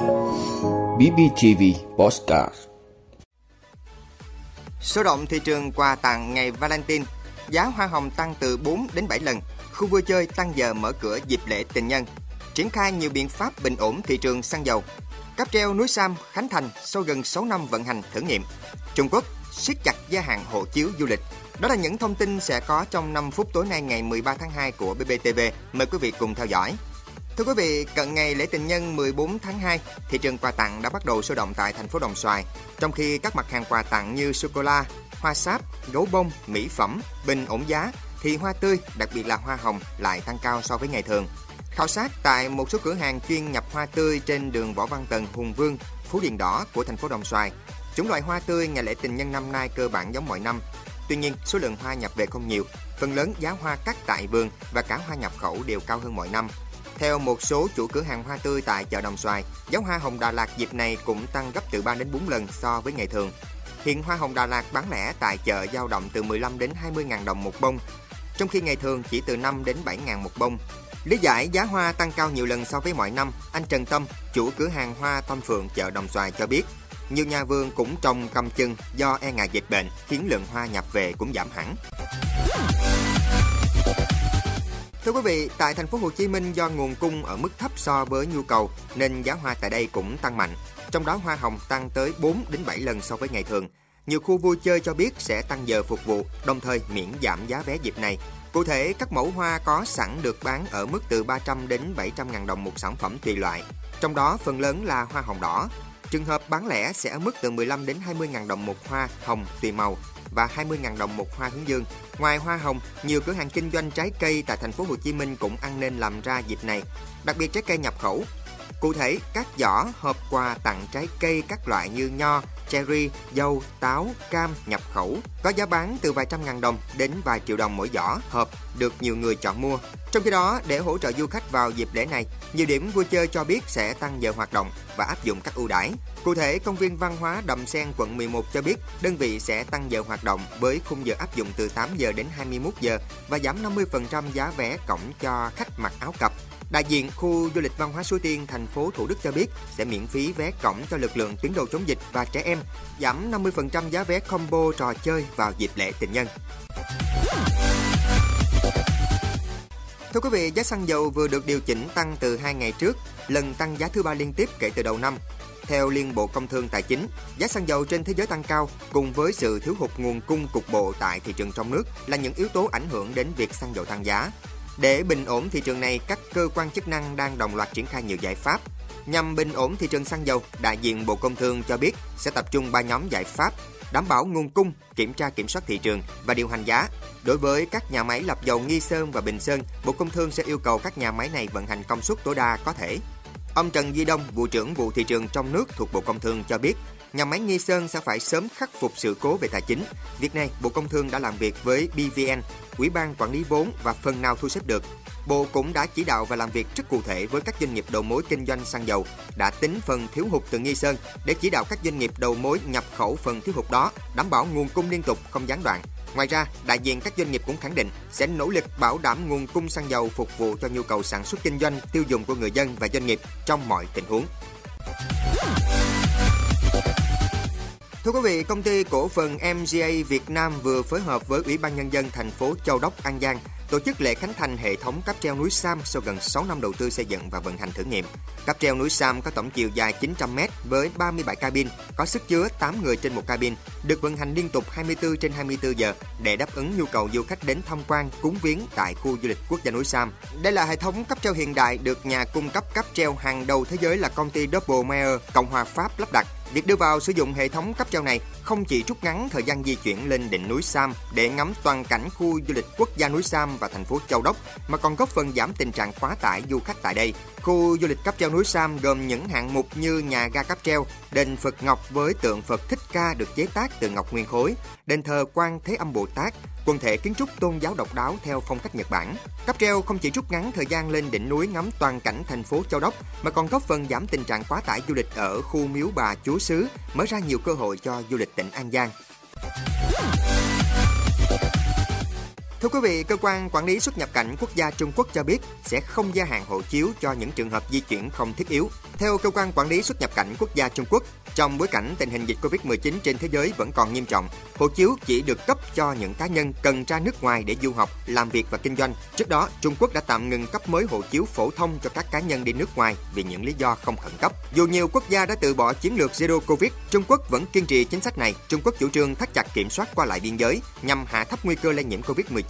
BBTV Postcard Số động thị trường quà tặng ngày Valentine, giá hoa hồng tăng từ 4 đến 7 lần, khu vui chơi tăng giờ mở cửa dịp lễ tình nhân, triển khai nhiều biện pháp bình ổn thị trường xăng dầu. Cáp treo núi Sam Khánh Thành sau gần 6 năm vận hành thử nghiệm. Trung Quốc siết chặt gia hạn hộ chiếu du lịch. Đó là những thông tin sẽ có trong 5 phút tối nay ngày 13 tháng 2 của BBTV. Mời quý vị cùng theo dõi. Thưa quý vị, cận ngày lễ tình nhân 14 tháng 2, thị trường quà tặng đã bắt đầu sôi động tại thành phố Đồng Xoài. Trong khi các mặt hàng quà tặng như sô-cô-la, hoa sáp, gấu bông, mỹ phẩm, bình ổn giá, thì hoa tươi, đặc biệt là hoa hồng lại tăng cao so với ngày thường. Khảo sát tại một số cửa hàng chuyên nhập hoa tươi trên đường Võ Văn Tần, Hùng Vương, Phú Điền Đỏ của thành phố Đồng Xoài, chủng loại hoa tươi ngày lễ tình nhân năm nay cơ bản giống mọi năm. Tuy nhiên, số lượng hoa nhập về không nhiều, phần lớn giá hoa cắt tại vườn và cả hoa nhập khẩu đều cao hơn mọi năm. Theo một số chủ cửa hàng hoa tươi tại chợ Đồng Xoài, giá hoa hồng Đà Lạt dịp này cũng tăng gấp từ 3 đến 4 lần so với ngày thường. Hiện hoa hồng Đà Lạt bán lẻ tại chợ dao động từ 15 đến 20 ngàn đồng một bông, trong khi ngày thường chỉ từ 5 đến 7 ngàn một bông. Lý giải giá hoa tăng cao nhiều lần so với mọi năm, anh Trần Tâm, chủ cửa hàng hoa Tâm Phượng chợ Đồng Xoài cho biết, nhiều nhà vườn cũng trồng cầm chừng do e ngại dịch bệnh khiến lượng hoa nhập về cũng giảm hẳn. Thưa quý vị, tại thành phố Hồ Chí Minh do nguồn cung ở mức thấp so với nhu cầu nên giá hoa tại đây cũng tăng mạnh. Trong đó hoa hồng tăng tới 4 đến 7 lần so với ngày thường. Nhiều khu vui chơi cho biết sẽ tăng giờ phục vụ, đồng thời miễn giảm giá vé dịp này. Cụ thể, các mẫu hoa có sẵn được bán ở mức từ 300 đến 700 ngàn đồng một sản phẩm tùy loại. Trong đó, phần lớn là hoa hồng đỏ. Trường hợp bán lẻ sẽ ở mức từ 15 đến 20 ngàn đồng một hoa hồng tùy màu và 20.000 đồng một hoa hướng dương. Ngoài hoa hồng, nhiều cửa hàng kinh doanh trái cây tại thành phố Hồ Chí Minh cũng ăn nên làm ra dịp này, đặc biệt trái cây nhập khẩu. Cụ thể, các giỏ hộp quà tặng trái cây các loại như nho, cherry, dâu, táo, cam nhập khẩu có giá bán từ vài trăm ngàn đồng đến vài triệu đồng mỗi giỏ hộp được nhiều người chọn mua. Trong khi đó, để hỗ trợ du khách vào dịp lễ này, nhiều điểm vui chơi cho biết sẽ tăng giờ hoạt động và áp dụng các ưu đãi. Cụ thể, công viên văn hóa Đầm Sen quận 11 cho biết đơn vị sẽ tăng giờ hoạt động với khung giờ áp dụng từ 8 giờ đến 21 giờ và giảm 50% giá vé cổng cho khách mặc áo cặp. Đại diện khu du lịch văn hóa Suối Tiên, thành phố Thủ Đức cho biết sẽ miễn phí vé cổng cho lực lượng tuyến đầu chống dịch và trẻ em, giảm 50% giá vé combo trò chơi vào dịp lễ tình nhân. Thưa quý vị, giá xăng dầu vừa được điều chỉnh tăng từ 2 ngày trước, lần tăng giá thứ ba liên tiếp kể từ đầu năm. Theo Liên Bộ Công Thương Tài chính, giá xăng dầu trên thế giới tăng cao cùng với sự thiếu hụt nguồn cung cục bộ tại thị trường trong nước là những yếu tố ảnh hưởng đến việc xăng dầu tăng giá. Để bình ổn thị trường này, các cơ quan chức năng đang đồng loạt triển khai nhiều giải pháp. Nhằm bình ổn thị trường xăng dầu, đại diện Bộ Công Thương cho biết sẽ tập trung 3 nhóm giải pháp đảm bảo nguồn cung, kiểm tra kiểm soát thị trường và điều hành giá. Đối với các nhà máy lọc dầu Nghi Sơn và Bình Sơn, Bộ Công Thương sẽ yêu cầu các nhà máy này vận hành công suất tối đa có thể. Ông Trần Duy Đông, vụ trưởng vụ thị trường trong nước thuộc Bộ Công Thương cho biết, nhà máy Nghi Sơn sẽ phải sớm khắc phục sự cố về tài chính. Việc này, Bộ Công Thương đã làm việc với BVN, Ủy ban quản lý vốn và phần nào thu xếp được. Bộ cũng đã chỉ đạo và làm việc rất cụ thể với các doanh nghiệp đầu mối kinh doanh xăng dầu, đã tính phần thiếu hụt từ Nghi Sơn để chỉ đạo các doanh nghiệp đầu mối nhập khẩu phần thiếu hụt đó, đảm bảo nguồn cung liên tục không gián đoạn. Ngoài ra, đại diện các doanh nghiệp cũng khẳng định sẽ nỗ lực bảo đảm nguồn cung xăng dầu phục vụ cho nhu cầu sản xuất kinh doanh, tiêu dùng của người dân và doanh nghiệp trong mọi tình huống. Thưa quý vị, công ty cổ phần MGA Việt Nam vừa phối hợp với Ủy ban Nhân dân thành phố Châu Đốc, An Giang tổ chức lễ khánh thành hệ thống cáp treo núi Sam sau gần 6 năm đầu tư xây dựng và vận hành thử nghiệm. Cáp treo núi Sam có tổng chiều dài 900 m với 37 cabin, có sức chứa 8 người trên một cabin, được vận hành liên tục 24 trên 24 giờ để đáp ứng nhu cầu du khách đến tham quan, cúng viếng tại khu du lịch quốc gia núi Sam. Đây là hệ thống cáp treo hiện đại được nhà cung cấp cáp treo hàng đầu thế giới là công ty Double Meyer, Cộng hòa Pháp lắp đặt Việc đưa vào sử dụng hệ thống cấp treo này không chỉ rút ngắn thời gian di chuyển lên đỉnh núi Sam để ngắm toàn cảnh khu du lịch quốc gia núi Sam và thành phố Châu Đốc, mà còn góp phần giảm tình trạng quá tải du khách tại đây. Khu du lịch cáp treo núi Sam gồm những hạng mục như nhà ga cáp treo, đền Phật Ngọc với tượng Phật Thích Ca được chế tác từ ngọc nguyên khối, đền thờ Quan Thế Âm Bồ Tát, quần thể kiến trúc tôn giáo độc đáo theo phong cách Nhật Bản. Cáp treo không chỉ rút ngắn thời gian lên đỉnh núi ngắm toàn cảnh thành phố Châu Đốc mà còn góp phần giảm tình trạng quá tải du lịch ở khu Miếu Bà Chúa Xứ, mở ra nhiều cơ hội cho du lịch tỉnh An Giang. Thưa quý vị, cơ quan quản lý xuất nhập cảnh quốc gia Trung Quốc cho biết sẽ không gia hạn hộ chiếu cho những trường hợp di chuyển không thiết yếu. Theo cơ quan quản lý xuất nhập cảnh quốc gia Trung Quốc, trong bối cảnh tình hình dịch Covid-19 trên thế giới vẫn còn nghiêm trọng, hộ chiếu chỉ được cấp cho những cá nhân cần ra nước ngoài để du học, làm việc và kinh doanh. Trước đó, Trung Quốc đã tạm ngừng cấp mới hộ chiếu phổ thông cho các cá nhân đi nước ngoài vì những lý do không khẩn cấp. Dù nhiều quốc gia đã từ bỏ chiến lược Zero Covid, Trung Quốc vẫn kiên trì chính sách này. Trung Quốc chủ trương thắt chặt kiểm soát qua lại biên giới nhằm hạ thấp nguy cơ lây nhiễm Covid-19